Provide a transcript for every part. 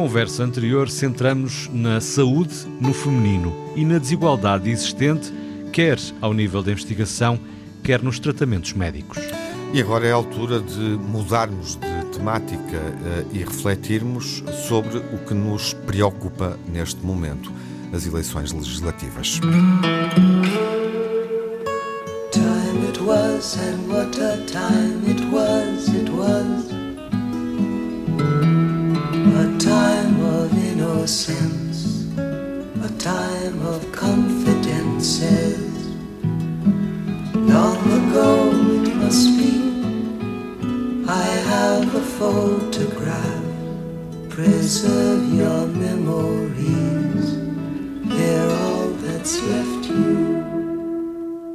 conversa anterior, centramos na saúde no feminino e na desigualdade existente, quer ao nível da investigação, quer nos tratamentos médicos. E agora é a altura de mudarmos de temática uh, e refletirmos sobre o que nos preocupa neste momento, as eleições legislativas. Time it was and what a time it was, it was innocence, a time of confidences. Long ago it must be, I have a photograph. Preserve your memories, they're all that's left you.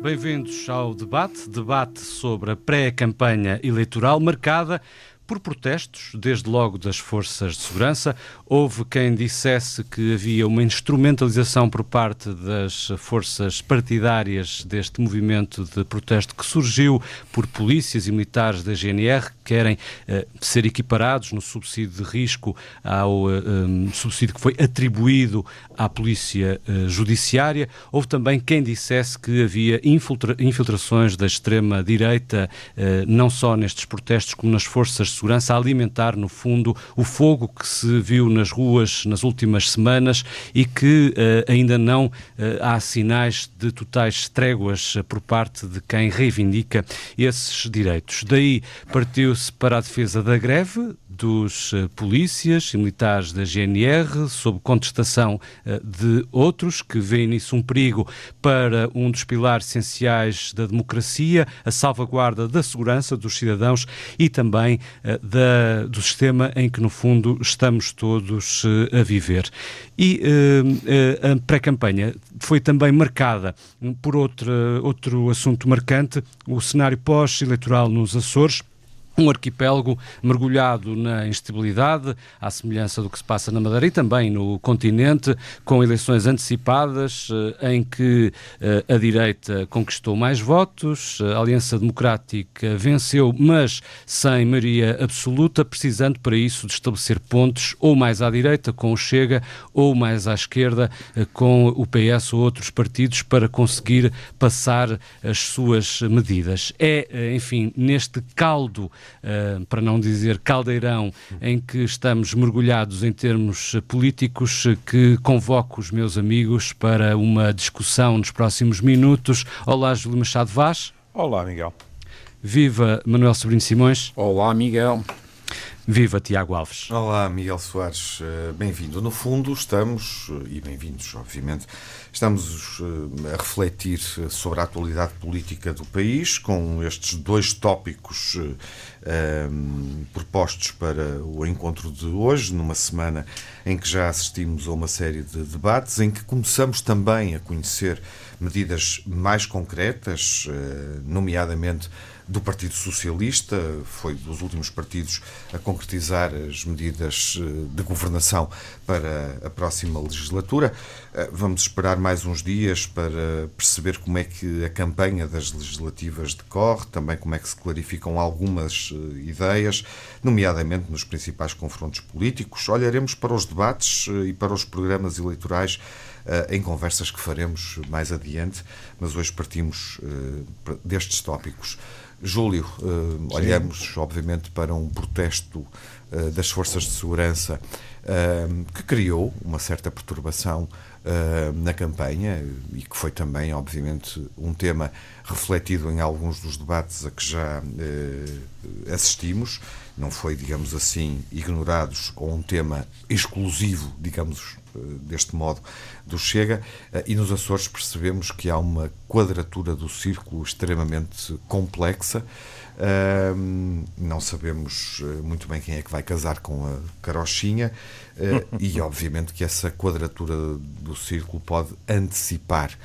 Bem-vindos ao debate, debate sobre a pré-campanha eleitoral marcada por protestos, desde logo das forças de segurança. Houve quem dissesse que havia uma instrumentalização por parte das forças partidárias deste movimento de protesto que surgiu por polícias e militares da GNR que querem uh, ser equiparados no subsídio de risco ao uh, um, subsídio que foi atribuído à Polícia Judiciária. Houve também quem dissesse que havia infiltra infiltrações da extrema-direita, não só nestes protestos como nas forças segurança alimentar, no fundo, o fogo que se viu nas ruas nas últimas semanas e que uh, ainda não uh, há sinais de totais tréguas uh, por parte de quem reivindica esses direitos. Daí partiu-se para a defesa da greve, dos polícias e militares da GNR, sob contestação de outros que veem nisso um perigo para um dos pilares essenciais da democracia, a salvaguarda da segurança dos cidadãos e também da, do sistema em que, no fundo, estamos todos a viver. E a pré-campanha foi também marcada por outro, outro assunto marcante, o cenário pós-eleitoral nos Açores um arquipélago mergulhado na instabilidade, à semelhança do que se passa na Madeira e também no continente, com eleições antecipadas, eh, em que eh, a direita conquistou mais votos, a Aliança Democrática venceu, mas sem maioria absoluta, precisando para isso de estabelecer pontos ou mais à direita com o Chega ou mais à esquerda eh, com o PS ou outros partidos para conseguir passar as suas medidas. É, enfim, neste caldo uh, para não dizer caldeirão, em que estamos mergulhados em termos políticos, que convoco os meus amigos para uma discussão nos próximos minutos. Olá, Júlio Machado Vaz. Olá, Miguel. Viva Manuel Sobrinho Simões. Olá, Miguel. Viva Tiago Alves. Olá, Miguel Soares. Eh, bem-vindo. No fundo, estamos, eh, e bem-vindos, obviamente, estamos eh, a refletir sobre a atualidade política do país, com estes dois tópicos um, propostos para o encontro de hoje, numa semana em que já assistimos a uma série de debates, em que começamos também a conhecer medidas mais concretas, nomeadamente do Partido Socialista, foi dos últimos partidos a concretizar as medidas eh, de governação para a próxima legislatura. Eh, vamos esperar mais uns dias para perceber como é que a campanha das legislativas decorre, também como é que se clarificam algumas eh, ideias, nomeadamente nos principais confrontos políticos. Olharemos para os debates e para os programas eleitorais em conversas que faremos mais adiante, mas hoje partimos destes tópicos. Júlio, uh, olhamos obviamente para um protesto uh, das forças de segurança uh, que criou uma certa perturbação na campanha e que foi também, obviamente, um tema refletido em alguns dos debates a que já assistimos. Não foi, digamos assim, ignorados ou um tema exclusivo, digamos, deste modo, do Chega, eh, e nos Açores percebemos que há uma quadratura do círculo extremamente complexa. não sabemos eh, muito bem quem é que vai casar com a carochinha eh, e obviamente que essa quadratura do círculo pode antecipar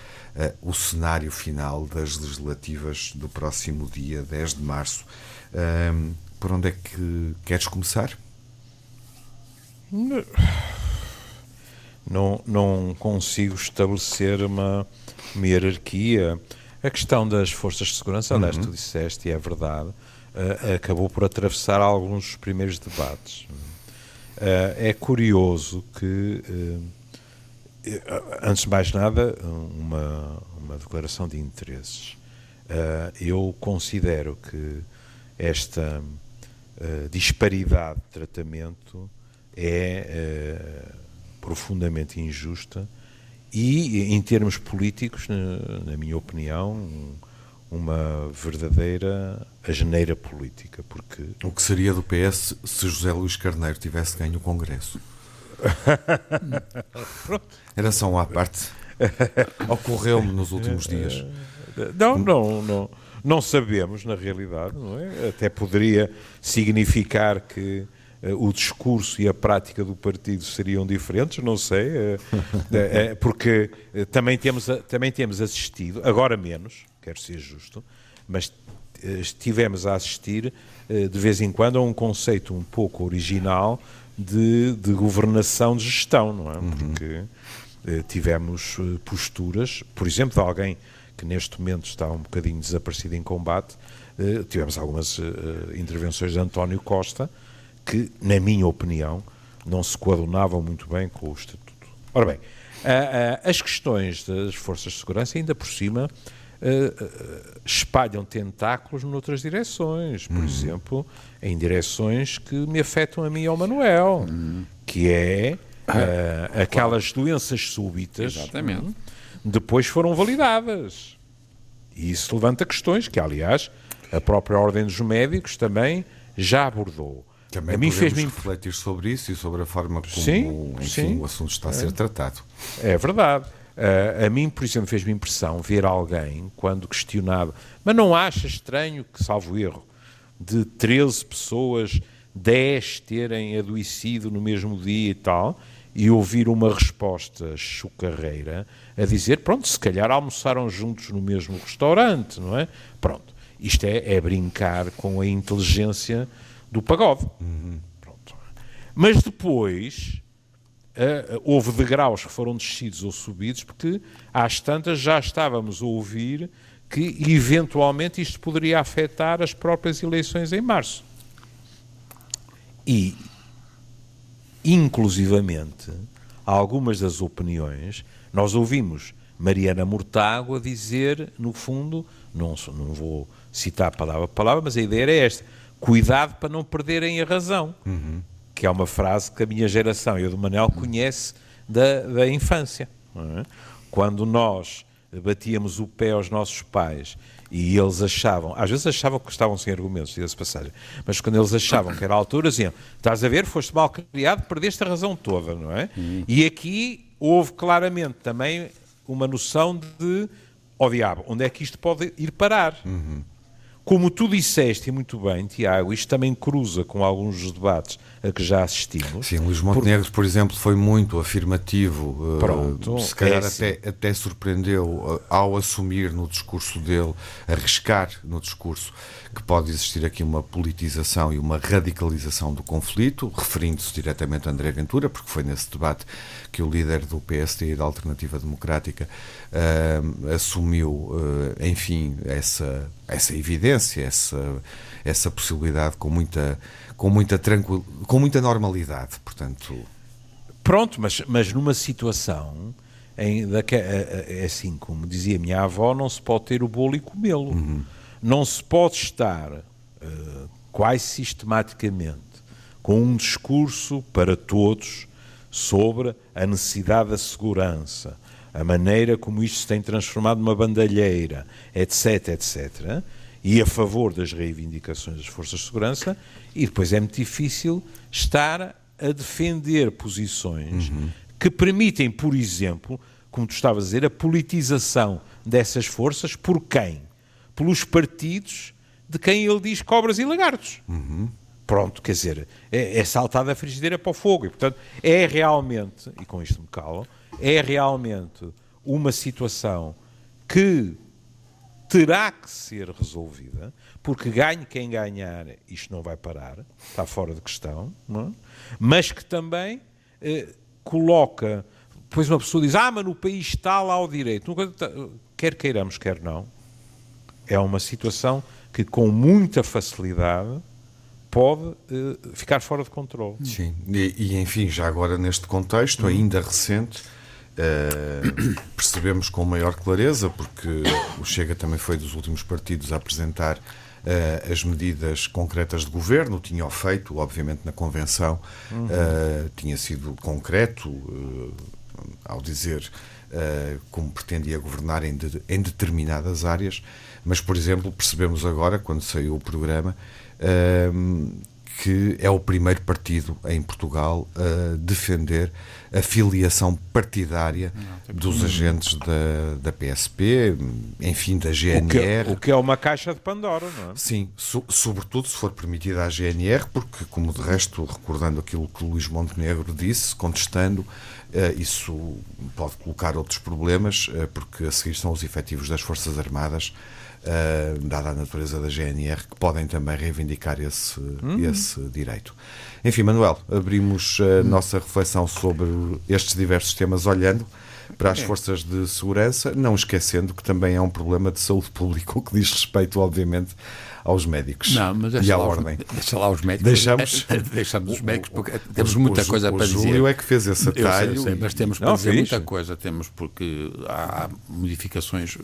o cenário final das legislativas do próximo dia 10 de março. Por onde é que queres começar? não, não consigo estabelecer uma, uma hierarquia. A questão das forças de segurança, aliás, uhum. tu disseste, e é verdade, uh, acabou por atravessar alguns dos primeiros debates. é curioso que, antes de mais nada, uma, uma declaração de interesses. eu considero que esta disparidade de tratamento é profundamente injusta e, em termos políticos, na, na minha opinião, uma verdadeira ageneira política. Porque... O que seria do PS se José Luís Carneiro tivesse ganho o Congresso? Era só uma parte. Ocorreu-me nos últimos dias. Não, não, não. Não sabemos, na realidade, não é? Até poderia significar que uh, o discurso e a prática do partido seriam diferentes, não sei, uh, uh, porque também, temos, também temos assistido, agora menos, quero ser justo, mas estivemos a assistir de vez em quando a um conceito um pouco original de, de governação de gestão, não é? Uhum. Porque tivemos posturas, por exemplo, de alguém que neste momento está um bocadinho desaparecido em combate, tivemos algumas intervenções de António Costa, que, na minha opinião, não se coadunavam muito bem com o Estatuto. Ora bem, as questões das forças de segurança, ainda por cima, espalham tentáculos noutras direções, por hum. exemplo, em direções que me afetam a mim e ao Manuel, hum. que é uh, aquelas claro. doenças súbitas Exatamente. Hum, depois foram validadas. E isso levanta questões que, aliás, a própria Ordem dos Médicos também já abordou. Também a mim fez-me refletir sobre isso e sobre a forma como sim, enfim, sim. o assunto está a ser é. tratado. É verdade. Uh, a mim, por exemplo, fez-me impressão ver alguém, quando questionado, mas não acha estranho que, salvo erro, de 13 pessoas, 10 terem adoecido no mesmo dia e tal, e ouvir uma resposta chocarreira a dizer, pronto, se calhar almoçaram juntos no mesmo restaurante, não é? Pronto, isto é, é brincar com a inteligência do pagode. Uhum. Mas depois uh, houve degraus que foram descidos ou subidos, porque às tantas já estávamos a ouvir que eventualmente isto poderia afetar as próprias eleições em março. E, inclusivamente, algumas das opiniões, nós ouvimos Mariana Mortágua dizer, no fundo, não, não vou citar palavra por palavra, mas a ideia era esta cuidado para não perderem a razão, uhum. que é uma frase que a minha geração e o do Manel conhece da, da infância. É? Quando nós batíamos o pé aos nossos pais e eles achavam, às vezes achavam que estavam sem argumentos, diga-se passagem, mas quando eles achavam que era a altura, diziam: estás a ver, foste mal criado, perdeste a razão toda, não é? Uhum. E aqui houve claramente também uma noção de: ó oh, diabo, onde é que isto pode ir parar? Uhum. Como tu disseste e muito bem, Tiago, isto também cruza com alguns dos debates a que já assistimos. Sim, Luís Montenegro, por... por exemplo, foi muito afirmativo. Eh, Pronto, uh, se calhar é até, assim. até surpreendeu uh, ao assumir no discurso dele, arriscar no discurso, que pode existir aqui uma politização e uma radicalização do conflito, referindo-se diretamente a André Ventura, porque foi nesse debate que o líder do PSD e da Alternativa Democrática uh, assumiu, enfim, essa, essa evidência, essa, essa possibilidade com muita, com muita, tranquil, com muita normalidade, portanto... Pronto, mas, mas numa situação em, é assim, como dizia minha avó, não se pode ter o bolo e comê-lo. Uhum não se pode estar uh, quase sistematicamente com um discurso para todos sobre a necessidade da segurança, a maneira como isto se tem transformado numa bandalheira, etc, etc, e a favor das reivindicações das forças de segurança, e depois é muito difícil estar a defender posições uhum. que permitem, por exemplo, como tu estavas a dizer, a politização dessas forças por quem? pelos partidos de quem ele diz cobras e lagartos. Uhum. Pronto, quer dizer, é, é saltada a frigideira para o fogo. E, portanto, é realmente, e com isto me calo, é realmente uma situação que terá que ser resolvida, porque ganhe quem ganhar, isto não vai parar, está fora de questão, é? mas que também eh, coloca. Depois uma pessoa diz: Ah, mas no país está lá o direito. Quer queiramos, quer não, é uma situação que com muita facilidade pode uh, ficar fora de controle. Sim, e, e, enfim, já agora neste contexto, ainda recente, uh, percebemos com maior clareza, porque o Chega também foi dos últimos partidos a apresentar uh, as medidas concretas de governo, tinha o feito, obviamente, na Convenção, uhum. tinha sido concreto ao dizer como pretendia governar em, de, em determinadas áreas, mas, por exemplo, percebemos agora, quando saiu o programa, que é o primeiro partido em Portugal a defender a filiação partidária não, dos agentes da, da PSP, enfim, da GNR. O que, é, o que, é uma caixa de Pandora, não é? Sim, so, sobretudo se for permitida à GNR, porque, como de resto, recordando aquilo que Luís Montenegro disse, contestando, uh, isso pode colocar outros problemas, uh, porque a seguir são os efetivos das Forças Armadas uh, dada a natureza da GNR, que podem também reivindicar esse, hum. esse direito. Enfim, Manuel, abrimos a hum. nossa reflexão sobre estes diversos temas olhando para as forças de segurança, não esquecendo que também é um problema de saúde pública, o que diz respeito, obviamente, aos médicos não, mas e à ordem. Os, deixa lá os médicos. Deixamos, deixamos os médicos porque temos muita o, coisa o, para o dizer. Júlio é que fez esse atalho. Sei, sei, mas temos para dizer fixe. muita coisa. Temos porque há modificações,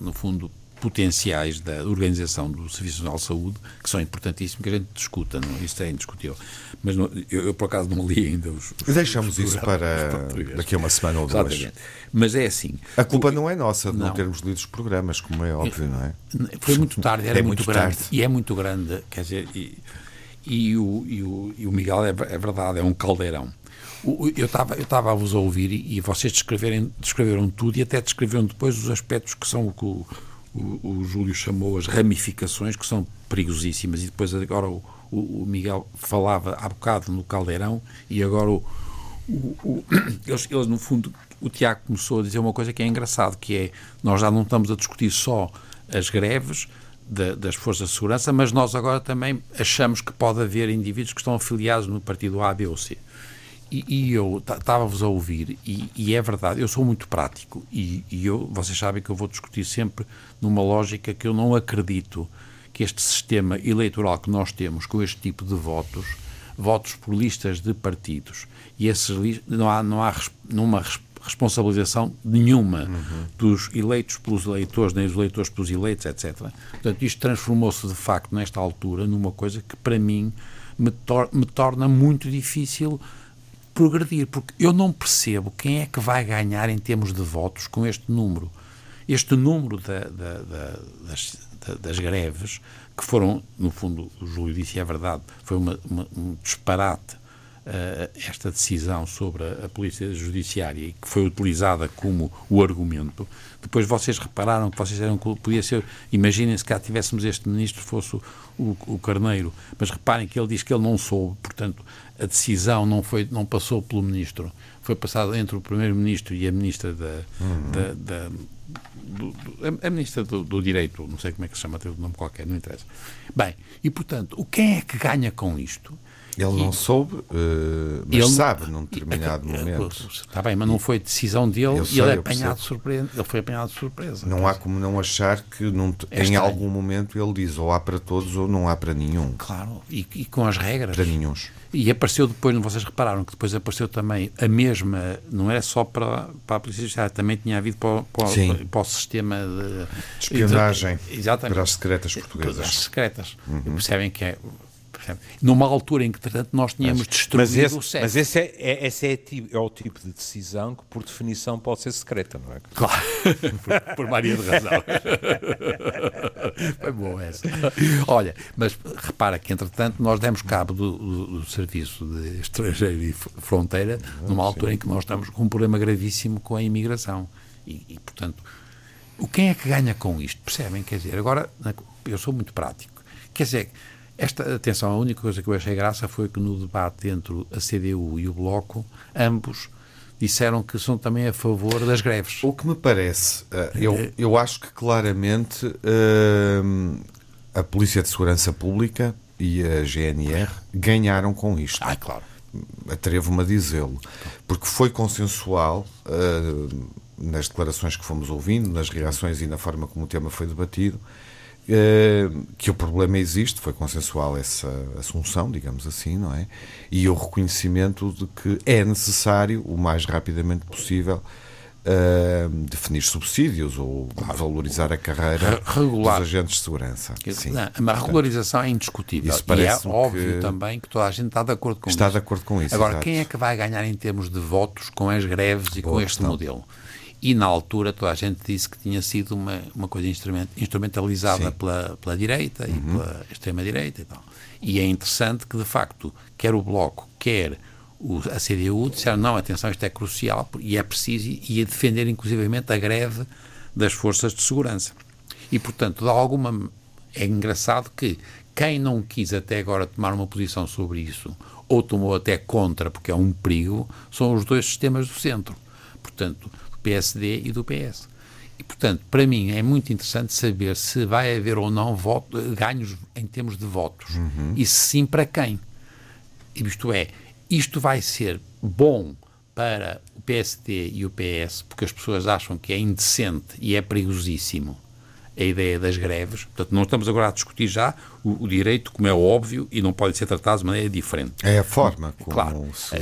no fundo, potenciais da organização do Serviço Nacional de Saúde, que são importantíssimos, que a gente discuta, não? isso é indiscutível. Mas não, eu, eu, por acaso, não li ainda os. os Deixamos os isso para daqui a uma semana ou duas. Exatamente. Mas é assim. A culpa o, não é nossa de não. não. termos lido os programas, como é óbvio, não é? Foi muito tarde, era é muito, muito grande. Tarde. E é muito grande, quer dizer. E, e, o, e, o, e o Miguel é, é verdade, é um caldeirão. Eu estava eu estava a vos ouvir e, e vocês descreveram tudo e até descreveram depois os aspectos que são o que o, o, Júlio chamou as ramificações, que são perigosíssimas, e depois agora o, o, o Miguel falava há bocado no Caldeirão, e agora o, eles, eles, no fundo, o Tiago começou a dizer uma coisa que é engraçado, que é, nós já não estamos a discutir só as greves, das forças de segurança, mas nós agora também achamos que pode haver indivíduos que estão afiliados no partido A, B ou C. E, e eu estava-vos a ouvir, e, e, é verdade, eu sou muito prático, e, e, eu, vocês sabem que eu vou discutir sempre numa lógica que eu não acredito que este sistema eleitoral que nós temos, com este tipo de votos, votos por listas de partidos, e esses não há, não há numa responsabilização nenhuma uhum. dos eleitos pelos eleitores, nem dos eleitores pelos eleitos, etc. Portanto, isto transformou-se de facto, nesta altura, numa coisa que para mim me, tor me torna muito difícil progredir, porque eu não percebo quem é que vai ganhar em termos de votos com este número. Este número da, da, da, das, das, greves, que foram, no fundo, o Júlio disse, é verdade, foi uma, uma, um disparate uh, esta decisão sobre a, a, Polícia Judiciária e que foi utilizada como o argumento. Depois vocês repararam que vocês eram podia ser, imaginem se cá tivéssemos este ministro, fosse o, o, o Carneiro, mas reparem que ele diz que ele não soube, portanto, a decisão não, foi, não passou pelo ministro, foi passada entre o primeiro-ministro e a ministra da, uhum. da, da do, do, a, ministra do, do, Direito, não sei como é que se chama, tem um nome qualquer, não interessa. Bem, e portanto, o quem é que ganha com isto? Ele não soube, uh, mas ele, sabe num determinado é, momento. Está bem, mas não foi decisão dele e ele é apanhado de surpresa. Ele foi apanhado de surpresa. Não há como não achar que num, é em algum momento ele diz ou há para todos ou não há para nenhum. Claro, e, e com as regras. Para nenhums. E apareceu depois, vocês repararam que depois apareceu também a mesma, não era só para, para a Polícia Judiciária, também tinha havido para, para, para o sistema de, de espionagem exatamente, para as secretas portuguesas. As secretas. Uhum. Percebem que é numa altura em que, portanto, nós tínhamos mas, destruído mas esse, o CEF. Mas esse, é, é, esse é, é, o tipo de decisão que, por definição, pode ser secreta, não é? Claro, por, por Maria de razão. Foi bom essa. Olha, mas repara que, entretanto, nós demos cabo do, do, do Serviço de Estrangeiro e Fronteira numa altura Sim. em que nós estamos com um problema gravíssimo com a imigração. E, e, portanto, o quem é que ganha com isto? Percebem? Quer dizer, agora, eu sou muito prático. Quer dizer, esta, atenção, a única coisa que eu achei graça foi que no debate entre a CDU e o Bloco, ambos disseram que são também a favor das greves. O que me parece, eh, eu, é. eu acho que claramente uh, a Polícia de Segurança Pública e a GNR ganharam com isto. Ah, claro. Atrevo-me a dizê-lo. Porque foi consensual uh, nas declarações que fomos ouvindo, nas reações e na forma como o tema foi debatido que o problema existe, foi consensual essa assunção, digamos assim, não é? E o reconhecimento de que é necessário, o mais rapidamente possível, uh, definir subsídios ou claro. valorizar a carreira Regular. dos agentes de segurança. Sim. Não, a regularização é indiscutível. Isso e é óbvio que... também que toda a gente está de acordo com está isso. Está de acordo com isso. Agora, exato. quem é que vai ganhar em termos de votos com as greves e Boa com este questão. modelo? E na altura toda a gente disse que tinha sido uma, uma coisa instrumentalizada pela, pela direita uhum. e pela extrema-direita e tal. E é interessante que, de facto, quer o Bloco, quer o, a CDU disseram não, atenção, isto é crucial e é preciso e a defender inclusivamente a greve das forças de segurança. E, portanto, de alguma é engraçado que quem não quis até agora tomar uma posição sobre isso, ou tomou até contra, porque é um perigo, são os dois sistemas do centro. Portanto, PSD e do PS. E, portanto, para mim é muito interessante saber se vai haver ou não voto, ganhos em termos de votos. Uhum. E se sim, para quem. Isto é, isto vai ser bom para o PSD e o PS, porque as pessoas acham que é indecente e é perigosíssimo a ideia das greves. Portanto, não estamos agora a discutir já o, o direito, como é óbvio, e não pode ser tratado de maneira diferente. É a forma como claro, se... é,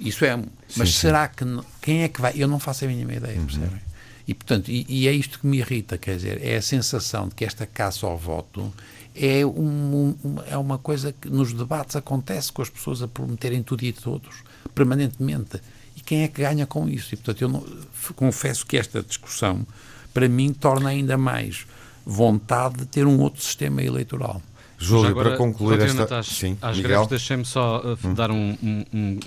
Isso é. Mas sim, será sim. que. Quem é que vai. Eu não faço a mínima ideia, uhum. percebem? E, portanto, e, e, é isto que me irrita, quer dizer, é a sensação de que esta caça ao voto é, um, um, é uma coisa que nos debates acontece com as pessoas a prometerem tudo e todos, permanentemente. E quem é que ganha com isso? E, portanto, eu não, confesso que esta discussão, para mim, torna ainda mais vontade de ter um outro sistema eleitoral. Júlio, agora, para concluir esta... Às, Sim, às greves, deixem-me só uh, hum. dar um, um, um,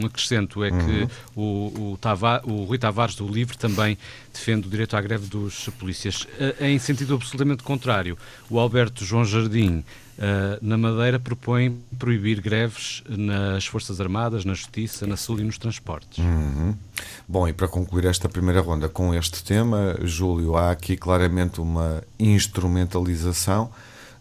um, acrescento, é que uhum. o, o, Tava, o Rui Tavares do LIVRE também defende o direito à greve dos polícias. Uh, em sentido absolutamente contrário, o Alberto João Jardim, uh, na Madeira, propõe proibir greves nas Forças Armadas, na Justiça, na Saúde e nos transportes. Uhum. Bom, e para concluir esta primeira ronda com este tema, Júlio, há aqui claramente uma instrumentalização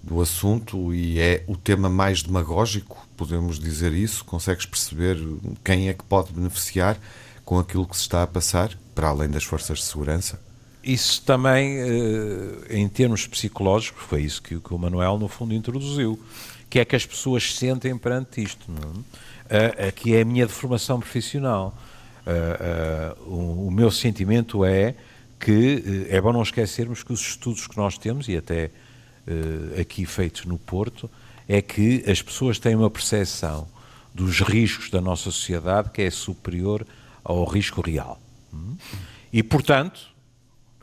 do assunto e é o tema mais demagógico, podemos dizer isso? Consegues perceber quem é que pode beneficiar com aquilo que se está a passar, para além das forças de segurança? Isso também, eh, em termos psicológicos, foi isso que o Manuel, no fundo, introduziu, que é que as pessoas sentem perante isto. É? Aqui é a minha deformação profissional. O meu sentimento é que eh, é bom não esquecermos que os estudos que nós temos, e até aqui feitos no Porto, é que as pessoas têm uma percepção dos riscos da nossa sociedade que é superior ao risco real. Hum? E, portanto,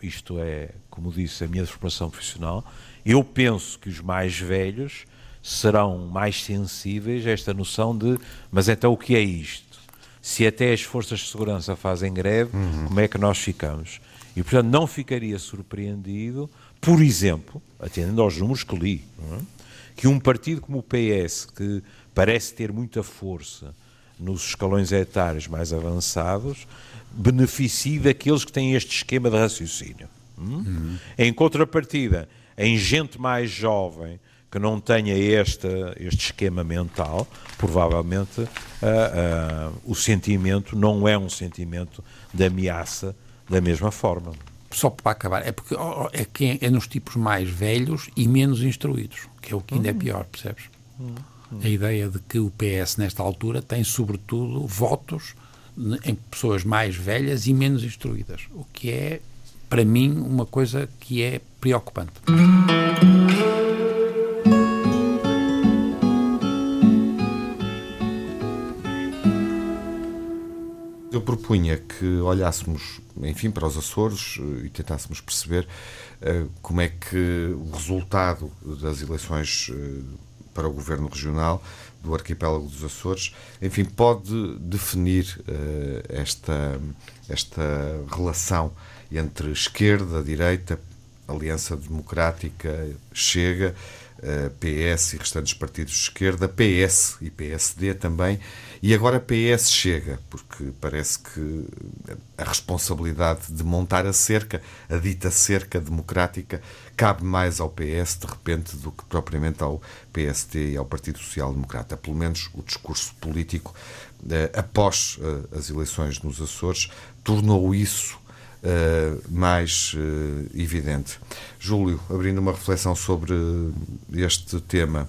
isto é, como disse, a minha formação profissional, eu penso que os mais velhos serão mais sensíveis a esta noção de mas então o que é isto? Se até as forças de segurança fazem greve, uhum. como é que nós ficamos? E, portanto, não ficaria surpreendido por exemplo, atendendo aos números que li, é? que um partido como o PS, que parece ter muita força nos escalões etários mais avançados, beneficie daqueles que têm este esquema de raciocínio. Hum? Uhum. Em contrapartida, em gente mais jovem que não tenha este, este esquema mental, provavelmente uh, uh, o sentimento não é um sentimento de ameaça da mesma forma só para acabar, é porque é, que é nos tipos mais velhos e menos instruídos, que é o que ainda é hum. pior, percebes? Hum. A ideia de que o PS, nesta altura, tem sobretudo votos em pessoas mais velhas e menos instruídas, o que é, para mim, uma coisa que é preocupante. Propunha que olhássemos, enfim, para os Açores eh, e tentássemos perceber uh, como é que o resultado das eleições uh, para o governo regional do arquipélago dos Açores, enfim, pode definir esta, esta relação entre esquerda, direita, Aliança Democrática, Chega, PS e restantes partidos de esquerda, PS e PSD também, e agora PS chega, porque parece que a responsabilidade de montar a cerca, a dita cerca democrática, cabe mais ao PS, de repente, do que propriamente ao PSD e ao Partido Social Democrata. Pelo menos o discurso político, eh, após eh, as eleições nos Açores, tornou isso mais evidente. Júlio, abrindo uma reflexão sobre este tema,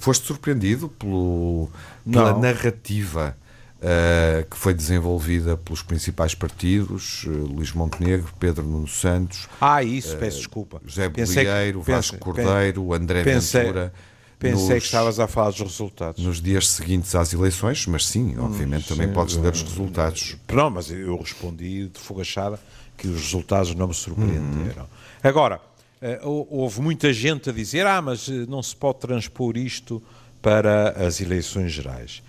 foste surpreendido pelo, pela Não. narrativa Uh, que foi desenvolvida pelos principais partidos, uh, Luís Montenegro, Pedro Nuno Santos. Ah, isso, uh, peço desculpa. José Bolieiro, Vasco Cordeiro, André pensei, Ventura. Pensei nos, que estavas a falar dos resultados. Nos dias seguintes às eleições, mas sim, hum, obviamente sim, também podes ler os resultados. Não, mas eu respondi de fogachada que os resultados não me surpreenderam. Uhum. Agora, houve muita gente a dizer: ah, mas não se pode transpor isto para as eleições gerais.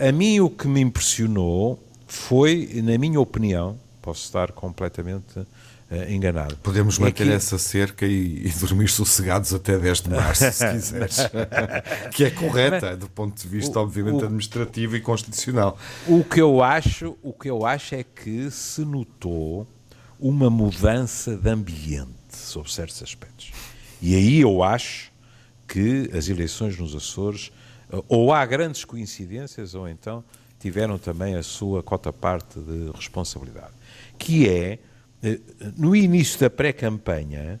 A, a, mim o que me impressionou foi, na minha opinião, posso estar completamente uh, enganado. Podemos é manter que... essa cerca e, e, dormir sossegados até 10 de março, se quiseres. que é correta do ponto de vista, o, obviamente, o, administrativo e constitucional. O que eu acho, o que eu acho é que se notou uma mudança de ambiente sobre certos aspectos. E aí eu acho que as eleições nos Açores ou há grandes coincidências, ou então tiveram também a sua cota-parte de responsabilidade. Que é, eh, no início da pré-campanha,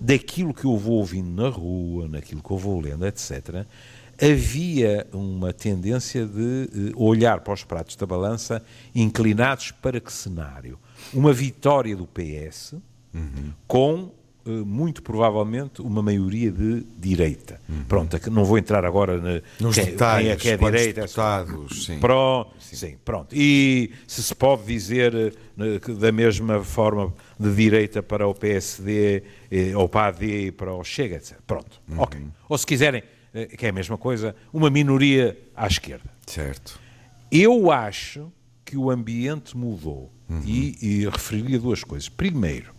daquilo que eu vou ouvindo na rua, naquilo que eu vou lendo, etc., havia uma tendência de eh, olhar para os pratos da balança inclinados para que cenário? Uma vitória do PS uhum. com eh, muito provavelmente uma maioria de direita. Uhum. Pronto, não vou entrar agora na, nos quem, detalhes, quem é que é direita. Deputados, sim. Pro, sim. sim. pronto. E se se pode dizer eh, da mesma forma de direita para o PSD, eh, ou para a AD e para o Chega, etc. Pronto, uhum. ok. Ou se quiserem, que é a mesma coisa, uma minoria à esquerda. Certo. Eu acho que o ambiente mudou uhum. e, e referiria duas coisas. Primeiro,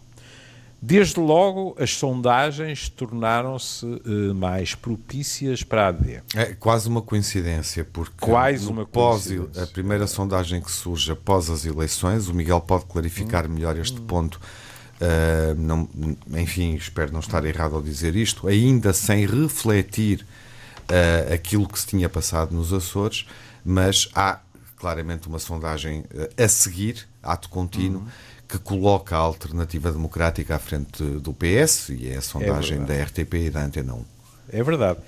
Desde logo, as sondagens tornaram-se uh, mais propícias para a AD. É quase uma coincidência, porque quase uma pós, a primeira sondagem que surge após as eleições, o Miguel pode clarificar hum. melhor este hum. ponto. Uh, não, enfim, espero não estar errado ao dizer isto, ainda sem refletir uh, aquilo que se tinha passado nos Açores, mas há claramente uma sondagem a seguir, ato contínuo. Hum que coloca a alternativa democrática à frente do PS, e é a sondagem é da RTP e da Antena 1. É verdade.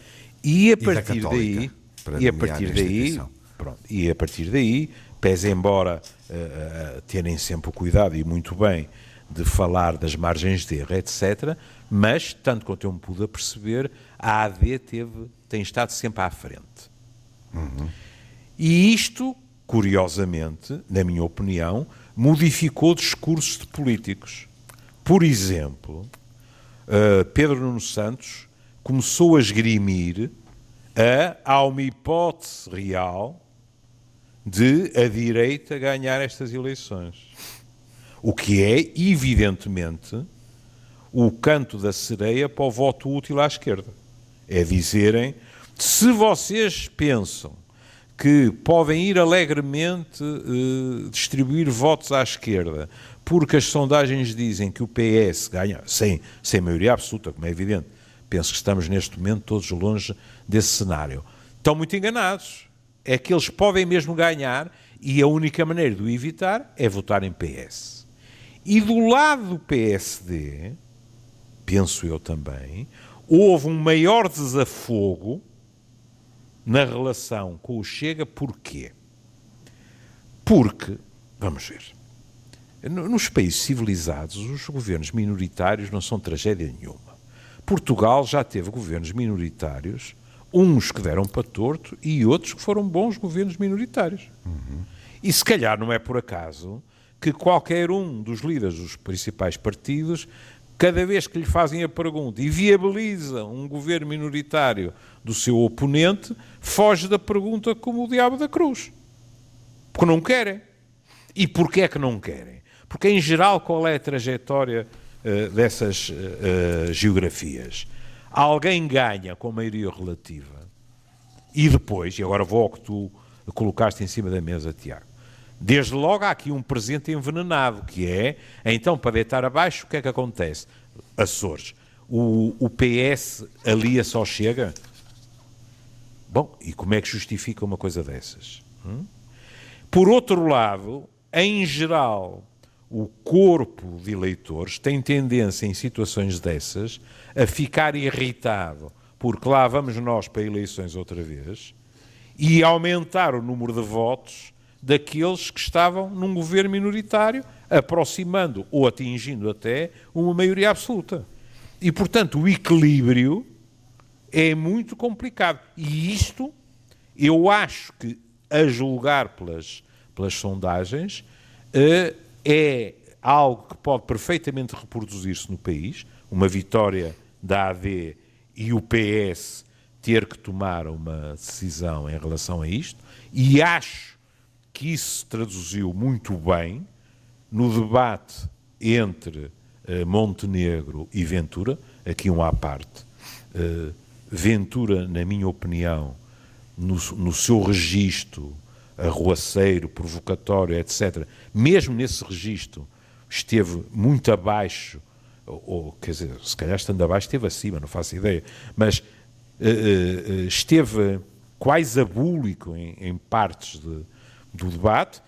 E a partir daí, e a partir daí, pronto, e a partir daí, pese embora uh, uh, terem sempre o cuidado e muito bem de falar das margens de erro, etc., mas, tanto quanto eu me pude perceber, a AD teve, tem estado sempre à frente. Uhum. E isto, curiosamente, na minha opinião, modificou discursos de políticos. Por exemplo, uh, Pedro Nuno Santos começou a esgrimir a, há uma hipótese real de a direita ganhar estas eleições. O que é, evidentemente, o canto da sereia para o voto útil à esquerda. É dizerem, se vocês pensam que podem ir alegremente uh, distribuir votos à esquerda, porque as sondagens dizem que o PS ganha, sem, sem maioria absoluta, como é evidente. Penso que estamos neste momento todos longe desse cenário. Estão muito enganados. É que eles podem mesmo ganhar e a única maneira de o evitar é votar em PS. E do lado do PSD, penso eu também, houve um maior desafogo na relação com o Chega, porquê? Porque, vamos ver, nos países civilizados os governos minoritários não são tragédia nenhuma. Portugal já teve governos minoritários, uns que deram para torto e outros que foram bons governos minoritários. Uhum. E se calhar não é por acaso que qualquer um dos líderes dos principais partidos cada vez que lhe fazem a pergunta e viabiliza um governo minoritário do seu oponente, foge da pergunta como o diabo da cruz. Porque não querem. E porquê é que não querem? Porque, em geral, qual é a trajetória uh, dessas uh, geografias? Alguém ganha com maioria relativa e depois, e agora vou ao que tu colocaste em cima da mesa, Tiago, Desde logo há aqui um presente envenenado, que é, então, para deitar abaixo, o que é que acontece? Açores. O, o PS ali só chega? Bom, e como é que justifica uma coisa dessas? Hum? Por outro lado, em geral, o corpo de eleitores tem tendência, em situações dessas, a ficar irritado, porque lá vamos nós para eleições outra vez, e aumentar o número de votos daqueles que estavam num governo minoritário, aproximando ou atingindo até uma maioria absoluta. E, portanto, o equilíbrio é muito complicado. E isto, eu acho que, a julgar pelas, pelas sondagens, uh, é algo que pode perfeitamente reproduzir-se no país, uma vitória da AD e o PS ter que tomar uma decisão em relação a isto, e acho que isso se traduziu muito bem no debate entre uh, Montenegro e Ventura, aqui um à parte. Uh, Ventura, na minha opinião, no, no seu registro arruaceiro, provocatório, etc., mesmo nesse registro, esteve muito abaixo, ou, ou, quer dizer, se calhar estando abaixo, esteve acima, não faço ideia, mas uh, esteve quase abúlico em, em partes de, do debate,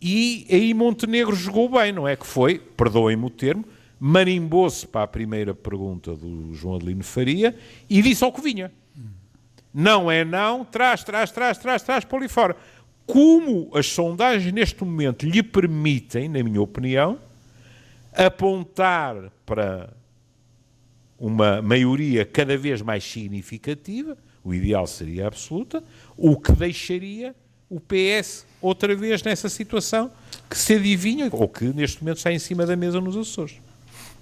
e aí Montenegro jogou bem, não é que foi, perdoem-me o termo, marimbou-se para a primeira pergunta do João Adelino Faria e disse ao que vinha. Não é não, traz, traz, traz, traz, traz para ali fora. Como as sondagens neste momento lhe permitem, na minha opinião, apontar para uma maioria cada vez mais significativa, o ideal seria absoluta, o que deixaria o PS outra vez nessa situação que se adivinha, ou que neste momento está em cima da mesa nos Açores.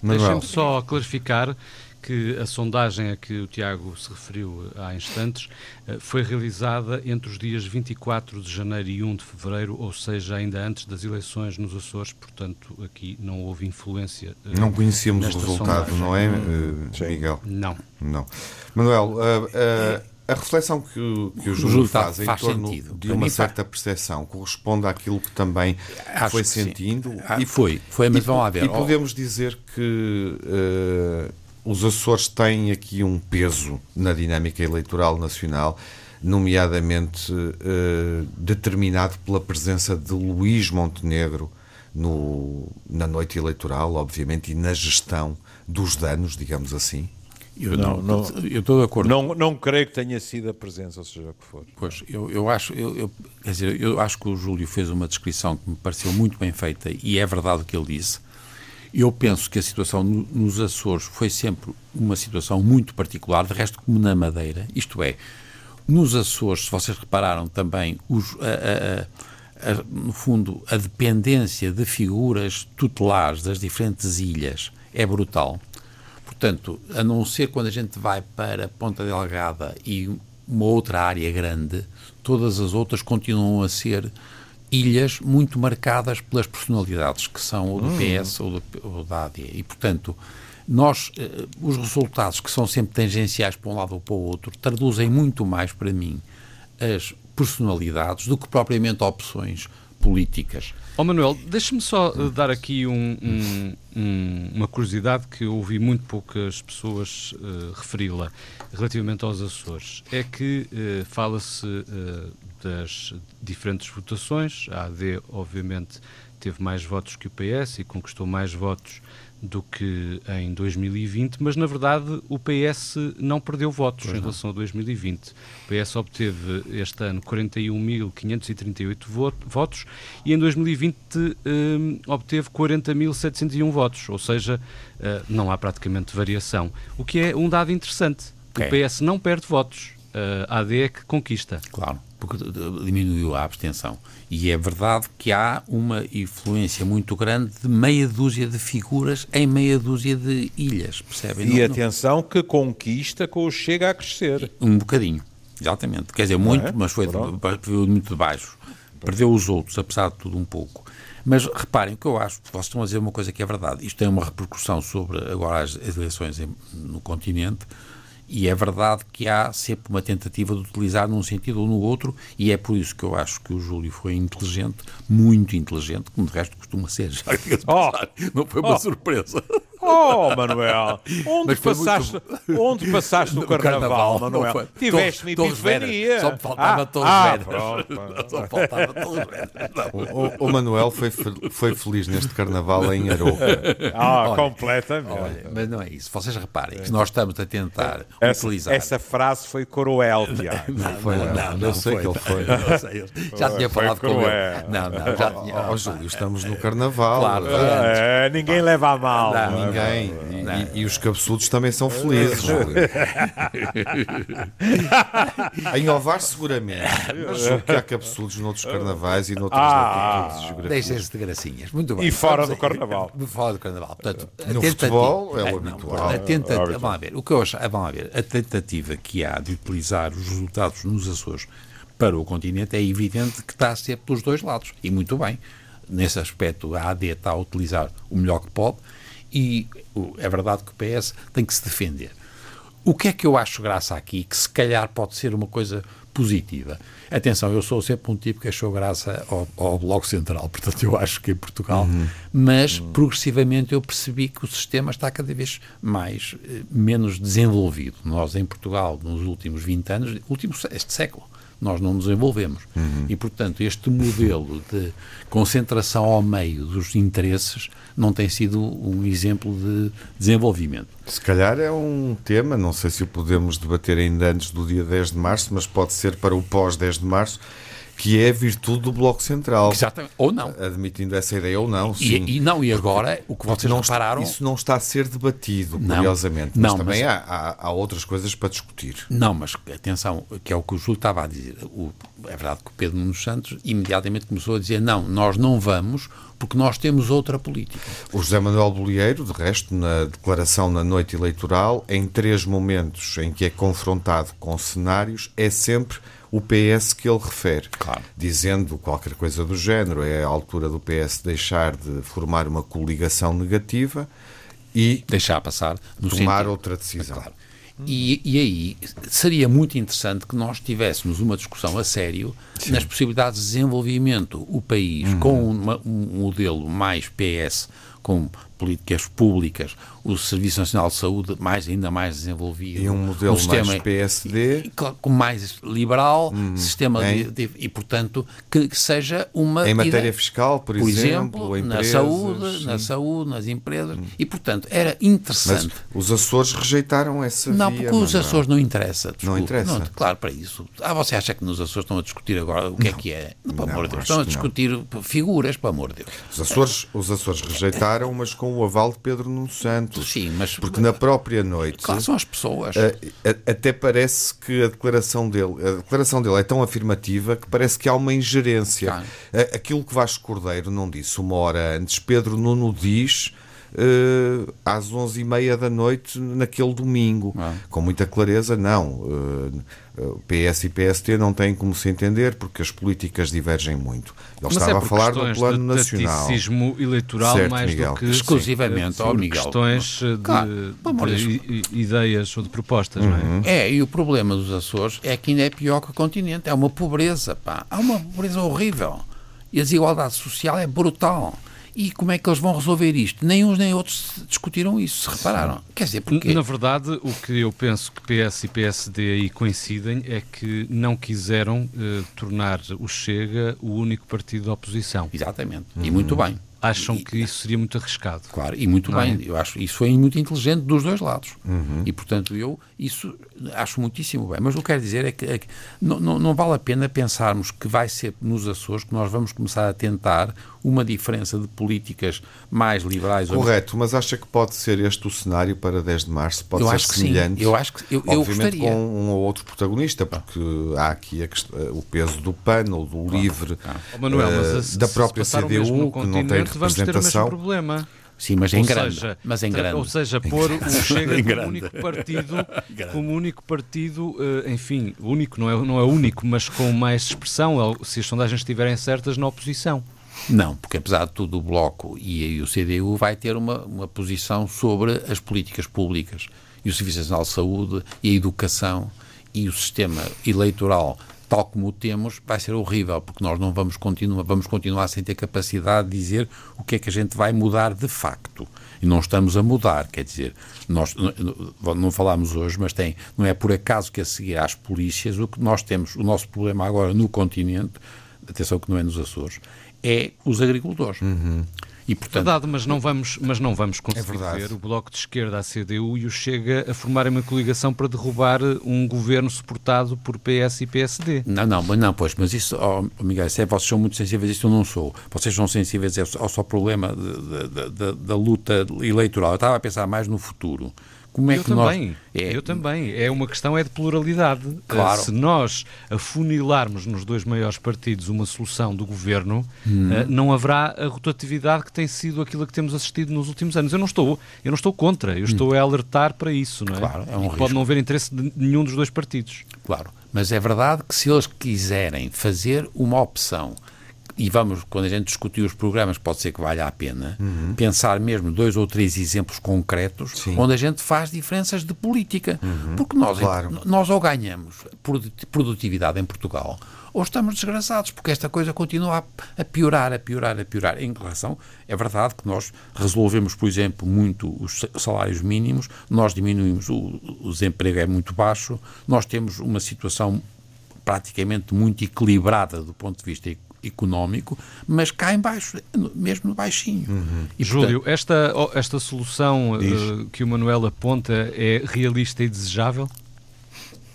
Deixem-me só clarificar que a sondagem a que o Tiago se referiu há instantes eh, foi realizada entre os dias 24 de janeiro e 1 de fevereiro, ou seja, ainda antes das eleições nos Açores, portanto, aqui não houve influência. Eh, não conhecíamos o resultado, sondagem. não é, eh, Miguel? Não. Não. Manuel, uh, uh, a reflexão que o, que o Júlio faz em faz torno sentido. de uma certa percepção corresponde àquilo que também Acho foi que sentindo. Ah, e foi, foi, mas vão lá ver. E podemos dizer que uh, os Açores têm aqui um peso na dinâmica eleitoral nacional, nomeadamente uh, determinado pela presença de Luís Montenegro no, na noite eleitoral, obviamente, e na gestão dos danos, digamos assim. Eu não, não, eu estou de acordo. Não, não creio que tenha sido a presença, seja o que for. Pois, eu, eu acho, eu, eu, quer dizer, eu acho que o Júlio fez uma descrição que me pareceu muito bem feita e é verdade o que ele disse. Eu penso que a situação nos Açores foi sempre uma situação muito particular, de resto como na Madeira, isto é, nos Açores, se vocês repararam também, os, a, a, a, no fundo, a dependência de figuras tutelares das diferentes ilhas é brutal Portanto, a não ser quando a gente vai para Ponta Delgada e uma outra área grande, todas as outras continuam a ser ilhas muito marcadas pelas personalidades, que são ou do hum. PS ou, do, ou da AD. E, portanto, nós, eh, os resultados que são sempre tangenciais para um lado ou para o outro, traduzem muito mais para mim as personalidades do que propriamente opções políticas. Oh, Manuel, deixa-me só uh, dar aqui um, um, um, uma curiosidade que eu ouvi muito poucas pessoas uh, referi-la relativamente aos Açores. É que uh, fala-se das diferentes votações. A AD, obviamente, teve mais votos que o PS e conquistou mais votos do que em 2020, mas na verdade o PS não perdeu votos pois em relação não. a 2020. O PS obteve este ano 41.538 votos e em 2020 um, obteve 40.701 votos, ou seja, uh, não há praticamente variação. O que é um dado interessante. Okay. O PS não perde votos, uh, a AD é que conquista. Claro porque diminuiu a abstenção. E é verdade que há uma influência muito grande de meia dúzia de figuras em meia dúzia de ilhas, percebem? E não, atenção não... que conquista com o chega a crescer. Um bocadinho, exatamente. Quer dizer, muito, é? mas foi de, muito de baixo. Perdeu os outros, apesar de tudo um pouco. Mas reparem, o que eu acho, vocês estão a dizer uma coisa que é verdade, isto tem uma repercussão sobre agora as eleições no continente, e é verdade que há sempre uma tentativa de utilizar num sentido ou no outro, e é por isso que eu acho que o Júlio foi inteligente, muito inteligente, como de resto costuma ser, já oh. não foi uma oh. surpresa. Oh, Manuel, onde passaste, muito... onde passaste no, no carnaval, carnaval, Manuel? Tiveste uma epifania. Só me faltava ah, todos ah, Vedras. Só faltava todos O, o, Manuel foi, foi feliz neste carnaval em Aroca. Ah, olha, completamente. Olha, mas não é isso. Vocês reparem que nós estamos a tentar essa, utilizar... Essa frase foi coroel, Tiago. Não, foi, não, não, não, sei foi, que ele foi. Já tinha falado com ele. Não, não, já tinha. Ó, Júlio, estamos no carnaval. Claro. É, ninguém leva a mal. Não, ninguém. E, e, e, os cabeçudos também são felizes. em Ovar, seguramente. Mas julgo que há cabeçudos noutros carnavais e noutras ah, latitudes geográficas. Deixem-se de gracinhas. Muito bem. E fora do carnaval. Fora do carnaval. Portanto, no futebol é o habitual. Vamos ver, o que eu acho, vamos ver, a tentativa que há de utilizar os resultados nos Açores para o continente é evidente que está a ser pelos dois lados. E muito bem. Nesse aspecto, a AD está a utilizar o melhor que pode e é verdade que o PS tem que se defender. O que é que eu acho graça aqui, que se calhar pode ser uma coisa positiva? Atenção, eu sou sempre um tipo que achou graça ao, ao Bloco Central, portanto eu acho que em Portugal, uhum. mas uhum. progressivamente eu percebi que o sistema está cada vez mais, eh, menos desenvolvido. Nós em Portugal, nos últimos 20 anos, último, este século, nós não nos desenvolvemos. Uhum. E, portanto, este modelo de concentração ao meio dos interesses não tem sido um exemplo de desenvolvimento. Se calhar é um tema, não sei se o podemos debater ainda antes do dia 10 de março, mas pode ser para o pós-10 de março que é a virtude do Bloco Central. Exatamente. Ou não. Admitindo essa ideia ou não, sim. E, e não, e agora, o que vocês não repararam... Isso não está a ser debatido, não, curiosamente. Mas não, também mas... Há, há, há, outras coisas para discutir. Não, mas atenção, que é o que o Júlio estava a dizer. O, é verdade que o Pedro Nuno Santos imediatamente começou a dizer não, nós não vamos porque nós temos outra política. O José Manuel Bolieiro, de resto, na declaração na noite eleitoral, em três momentos em que é confrontado com cenários, é sempre o PS que ele refere, claro. dizendo qualquer coisa do género. É a altura do PS deixar de formar uma coligação negativa e deixar passar tomar sentido. outra decisão. Claro. E, e, aí seria muito interessante que nós tivéssemos uma discussão a sério Sim. nas possibilidades de desenvolvimento o país uhum. com uma, um modelo mais PS, com políticas públicas, o Serviço Nacional de Saúde mais ainda mais desenvolvido. E um modelo um sistema, mais PSD. Com mais liberal, hum, sistema de, de, e, portanto, que, que, seja uma... Em matéria ideia, fiscal, por, por exemplo, exemplo na saúde, na saúde, nas empresas, hum. e, portanto, era interessante. Mas os Açores rejeitaram essa Não, via, porque os Açores não interessa. Desculpa. Não interessa? Não, claro, para isso. Ah, você acha que nos Açores estão a discutir agora o que não. é que é? Não, pelo amor de Deus. Estão a discutir figuras, pelo amor de Deus. Os Açores, os Açores rejeitaram, mas com o aval de Pedro Nuno Santos. Sim, mas porque na própria noite. Claro, são as pessoas. até parece que a declaração dele, a declaração dele é tão afirmativa que parece que há uma ingerência. Claro. aquilo que Vasco Cordeiro não disse uma hora antes, Pedro Nuno diz uh, às 11h30 da noite naquele domingo. Ah. Com muita clareza, não. Uh, PS e PST não têm como se entender porque as políticas divergem muito. Ele Mas estava é a falar do plano de nacional. eleitoral certo, mais Miguel. do que exclusivamente por Miguel. questões de, claro, de, ideias ou de propostas, uhum. não é? É, e o problema dos Açores é que ainda é pior que o continente. É uma pobreza, pá. Há uma pobreza horrível. E a desigualdade social é brutal. E como é que eles vão resolver isto? Nem uns nem outros discutiram isso, se repararam. Quer dizer, porque... Na verdade, o que eu penso que PS e PSD aí coincidem é que não quiseram eh, tornar o Chega o único partido da oposição. Exatamente. Uhum. E muito bem acham que isso seria muito arriscado. Claro, e muito bem. É? Eu acho isso foi muito inteligente dos dois lados. Uhum. E, portanto, eu isso acho muitíssimo bem. Mas o que quero dizer é que, é que não, não, não, vale a pena pensarmos que vai ser nos Açores que nós vamos começar a tentar uma diferença de políticas mais liberais. Correto, mas acha que pode ser este o cenário para 10 de março? Pode eu ser acho semelhante? Que sim. Eu acho que eu, Obviamente eu com um ou outro protagonista, porque há aqui questão, o peso do PAN ou do claro. LIVRE, oh, Manuel, uh, da própria CDU, que não tem vamos ter o mesmo problema. Sim, mas em grande. Seja, mas em grande. Ou seja, pôr o Chega como único partido, como único partido, eh, enfim, único, não é, não é único, mas com mais expressão, se as sondagens estiverem certas, na oposição. Não, porque apesar de tudo o Bloco e o CDU vai ter uma, uma posição sobre as políticas públicas e o Serviço Nacional de Saúde e a educação e o sistema eleitoral tal como o temos, vai ser horrível, porque nós não vamos continuar, vamos continuar sem ter capacidade de dizer o que é que a gente vai mudar de facto. E não estamos a mudar, quer dizer, nós não, não falámos hoje, mas tem, não é por acaso que a seguir às polícias, o que nós temos, o nosso problema agora no continente, atenção que não é nos Açores, é os agricultores. Uhum. E, portanto, verdade, mas não vamos, mas não vamos conseguir é ver o Bloco de Esquerda, a CDU e o Chega a formarem uma coligação para derrubar um governo suportado por PS e PSD. Não, não, mas não, pois, mas isso, oh, Miguel, se é, vocês são muito sensíveis, isso eu não sou. Vocês são sensíveis ao só problema de, de, de, da luta eleitoral. Eu estava a pensar mais no futuro. Como é eu que também, nós... é... Eu também. É uma questão é de pluralidade. Claro. Se nós afunilarmos nos dois maiores partidos uma solução do governo, hum. Eh, não haverá a rotatividade que tem sido aquilo a que temos assistido nos últimos anos. Eu não estou, eu não estou contra, eu estou hum. a alertar para isso, não é? Claro, é um pode não haver interesse de nenhum dos dois partidos. Claro. Mas é verdade que se eles quiserem fazer uma opção e vamos, quando a gente discutir os programas, pode ser que valha a pena uhum. pensar mesmo dois ou três exemplos concretos Sim. onde a gente faz diferenças de política. Uhum. Porque nós, claro. nós ou ganhamos produtividade em Portugal ou estamos desgraçados, porque esta coisa continua a, piorar, a piorar, a piorar. Em relação, é verdade que nós resolvemos, por exemplo, muito os salários mínimos, nós diminuímos, o, o desemprego é muito baixo, nós temos uma situação praticamente muito equilibrada do ponto de vista económico, mas cá em baixo, mesmo baixinho. Uhum. E, Júlio, portanto, esta, esta solução uh, que o Manuel aponta é realista e desejável?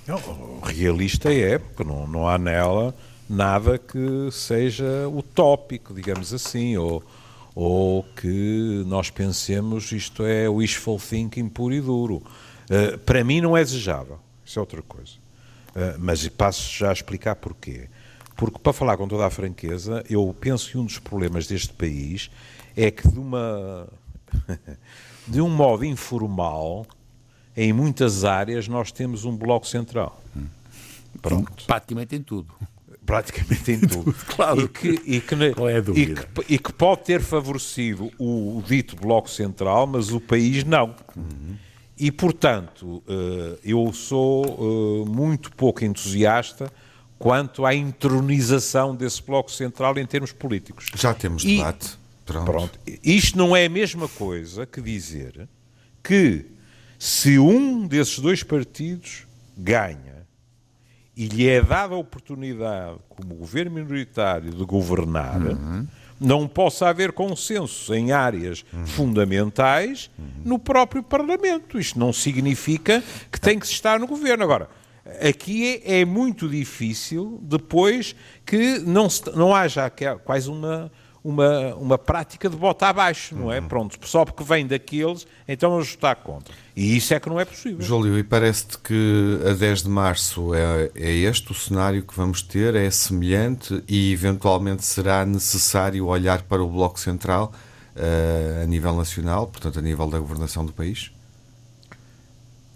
Não, realista é, porque não, não há nela nada que seja utópico, digamos assim, ou, ou que nós pensemos isto é wishful thinking puro e duro. Uh, para mim não é desejável, isso é outra coisa. Uh, mas passo já a explicar porquê. Porque, para falar com toda a franqueza, eu penso que um dos problemas deste país é que, de, uma, de um modo informal, em muitas áreas, nós temos um bloco central. Pronto. Praticamente em tudo. Praticamente em tudo. claro. E que, e que, Qual é a dúvida? E que, e que pode ter favorecido o, o, dito bloco central, mas o país não. Uhum. E, portanto, eh, eu sou eh, muito pouco entusiasta quanto à entronização desse Bloco Central em termos políticos. Já temos e, debate. Pronto. pronto. Isto não é a mesma coisa que dizer que se um desses dois partidos ganha e lhe é dada a oportunidade, como governo minoritário, de governar, uhum. não possa haver consenso em áreas uhum. fundamentais uhum. no próprio Parlamento. Isto não significa que tem que se estar no governo. Agora, Aqui é, é muito difícil depois que não, se, não haja quase uma, uma, uma prática de bota abaixo, não é? Uhum. Pronto, só porque vem daqueles, então está contra. E isso é que não é possível. Júlio, e parece-te que a 10 de março é, é este o cenário que vamos ter? É semelhante e eventualmente será necessário olhar para o Bloco Central uh, a nível nacional, portanto, a nível da governação do país?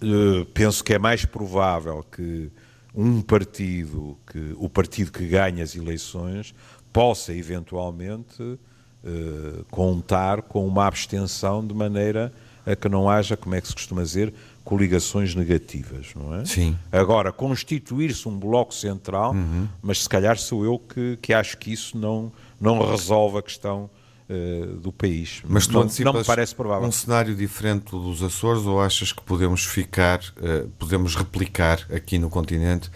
Uh, penso que é mais provável que um partido, que o partido que ganha as eleições, possa eventualmente uh, contar com uma abstenção de maneira a que não haja, como é que se costuma dizer, coligações negativas, não é? Sim. Agora, constituir-se um bloco central, uhum. mas se calhar sou eu que, que acho que isso não, não resolve a questão uh, do país. Mas tu não, não me parece provável. um cenário diferente dos Açores ou achas que podemos ficar, uh, podemos replicar aqui no continente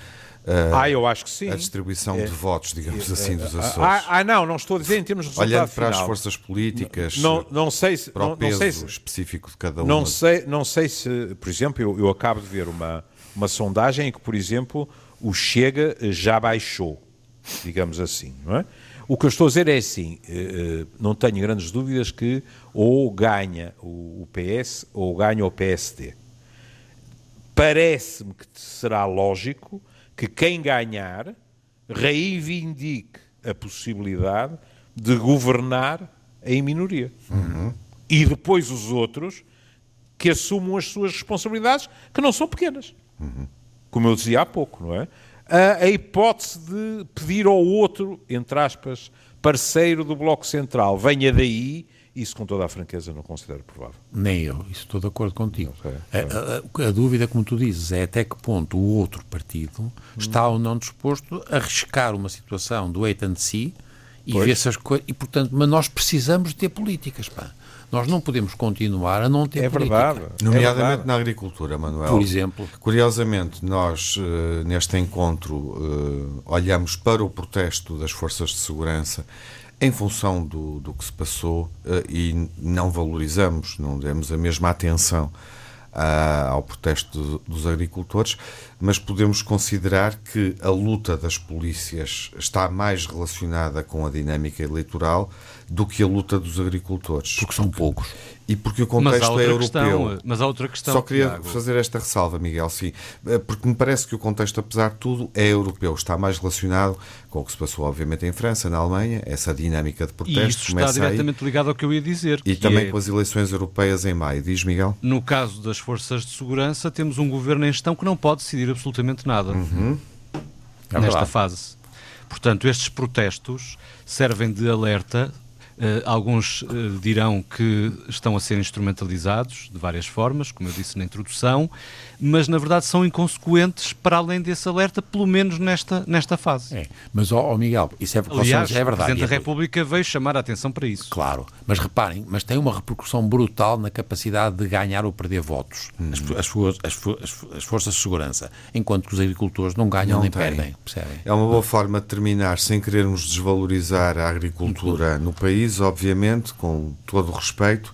Uh, ah, eu acho que sim. A distribuição é, de votos, digamos é, assim, dos Açores. Ah, ah, não, não estou a dizer em termos de resultado Olhando para final. as forças políticas, não, não sei se, para o peso não sei se, específico de cada uma. Não sei, não sei se, por exemplo, eu, eu acabo de ver uma, uma sondagem em que, por exemplo, o Chega já baixou, digamos assim, não é? O que eu estou a dizer é assim, eh, eh, não tenho grandes dúvidas que ou ganha o PS ou ganha o PSD. Parece-me que será lógico que quem ganhar reivindique a possibilidade de governar em minoria. Uhum. E depois os outros que assumam as suas responsabilidades, que não são pequenas. Uhum. Como eu dizia há pouco, não é? A, a hipótese de pedir ao outro, entre aspas, parceiro do Bloco Central, venha daí, isso, com toda a franqueza, não considero provável. Nem eu, isso estou de acordo contigo. Okay, a, a, a, dúvida, como tu dizes, é até que ponto o outro partido hum. está ou não disposto a arriscar uma situação do wait and see e ver se as coisas. E, portanto, mas nós precisamos de ter políticas, pá. Nós não podemos continuar a não ter é política. Verdade. É Nomeadamente é verdade. na agricultura, Manuel. Por exemplo. Curiosamente, nós, uh, neste encontro, uh, olhamos para o protesto das forças de segurança em função do, do que se passou uh, e não valorizamos, não demos a mesma atenção ao protesto dos agricultores, mas podemos considerar que a luta das polícias está mais relacionada com a dinâmica eleitoral do que a luta dos agricultores. Porque são poucos. E porque o contexto é europeu. Questão, mas há outra questão. Só queria Tiago. fazer esta ressalva, Miguel, sim. Eh, porque me parece que o contexto, apesar de tudo, é europeu. Está mais relacionado com o que se passou, obviamente, em França, na Alemanha, essa dinâmica de protesto. E isso está diretamente aí. ligado ao que eu ia dizer. E também é... com as eleições europeias em maio. Diz, Miguel? No caso das forças de segurança, temos um governo em gestão que não pode decidir absolutamente nada uhum. nesta é fase. Portanto, estes protestos servem de alerta alguns uh, dirão que estão a ser instrumentalizados de várias formas, como eu disse na introdução, mas na verdade são inconsequentes para além desse alerta, pelo menos nesta, nesta fase. É, mas, ó, ó Miguel, isso é, Aliás, é verdade. O Presidente da República veio chamar a atenção para isso. Claro, mas reparem, mas tem uma repercussão brutal na capacidade de ganhar ou perder votos, hum. as, as, as, as, forças de segurança, enquanto que os agricultores não ganham não nem tem. perdem, percebem? É uma boa forma de terminar, sem querermos desvalorizar a agricultura no país, obviamente, com todo o respeito,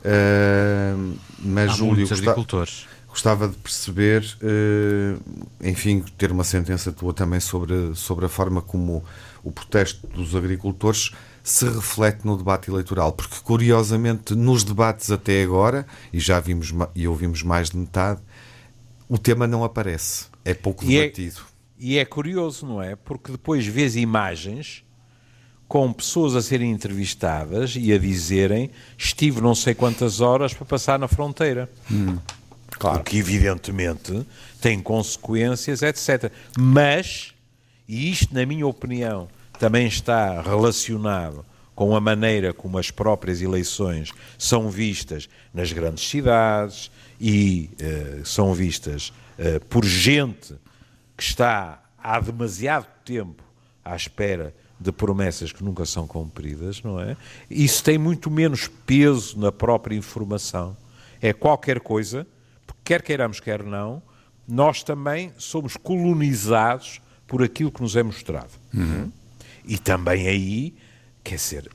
uh, mas Há Júlio... agricultores Gostava de perceber, uh, enfim, ter uma sentença tua também sobre, sobre a forma como o protesto dos agricultores se reflete no debate eleitoral, porque curiosamente nos debates até agora, e já vimos e ouvimos mais de metade, o tema não aparece, é pouco e é debatido. É, e é curioso, não é? Porque depois vês imagens com pessoas a serem entrevistadas e a dizerem estive não sei quantas horas para passar na fronteira. Hum. Claro. O que, evidentemente, tem consequências, etc. Mas, e isto, na minha opinião, também está relacionado com a maneira como as próprias eleições são vistas nas grandes cidades e uh, são vistas uh, por gente que está há demasiado tempo à espera de promessas que nunca são cumpridas, não é? Isso tem muito menos peso na própria informação. É qualquer coisa quer queiramos, quer não, nós também somos colonizados por aquilo que nos é mostrado. Uhum. E também aí, quer dizer,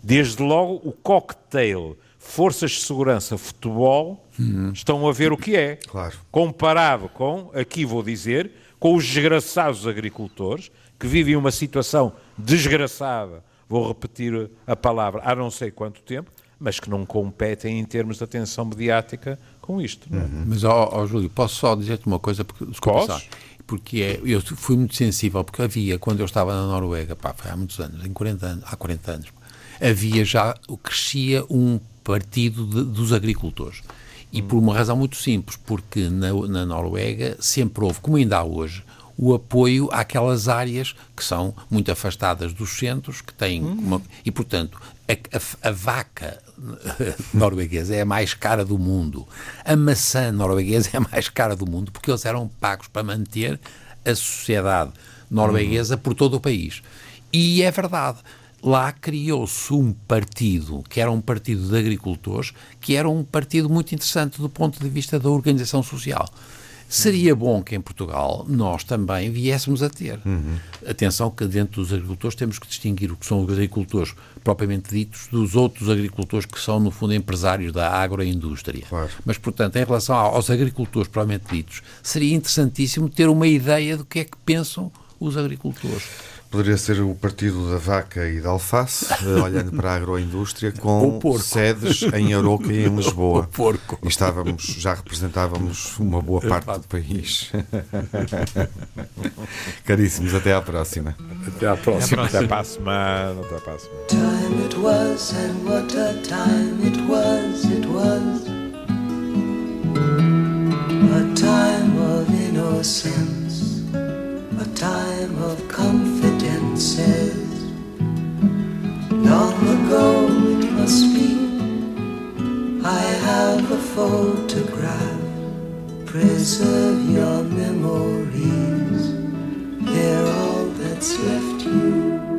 desde logo o cocktail forças de segurança, futebol, uhum. estão a ver o que é. Claro. Comparado com, aqui vou dizer, com os desgraçados agricultores que vivem uma situação desgraçada, vou repetir a palavra, há não sei quanto tempo, mas que não competem em termos de atenção mediática com isto. É? Uhum. Mas, ó, ó, Júlio, posso só dizer-te uma coisa? Porque, desculpa, porque é, eu fui muito sensível, porque havia, quando eu estava na Noruega, pá, há muitos anos, em 40 anos, há 40 anos, havia já, crescia um partido de, dos agricultores. E por uma razão muito simples, porque na, na Noruega sempre houve, como ainda há hoje, o apoio àquelas áreas que são muito afastadas dos centros, que têm hum. uma, e portanto a, a, a, vaca norueguesa é a mais cara do mundo, a maçã norueguesa é a mais cara do mundo porque eles eram pagos para manter a sociedade norueguesa hum. por todo o país. E é verdade. Lá criou-se um partido, que era um partido de agricultores, que era um partido muito interessante do ponto de vista da organização social. Seria bom que em Portugal nós também viéssemos a ter. Uhum. Atenção que dentro dos agricultores temos que distinguir o que são os agricultores propriamente ditos dos outros agricultores que são, no fundo, empresários da agroindústria. Claro. Mas, portanto, em relação aos agricultores propriamente ditos, seria interessantíssimo ter uma ideia do que é que pensam os agricultores. Poderia ser o partido da vaca e da alface, eh, olhando para a agroindústria, com sedes em Aroca e em Lisboa. O porco. E estávamos, já representávamos uma boa parte do país. Caríssimos, até à próxima. Até à próxima. Até, para a semana. Até para a semana. Time it was and what a time it was, it was A time of innocence A time of comfort says Long ago it must be I have a photograph Preserve your memories. They're all that's left you.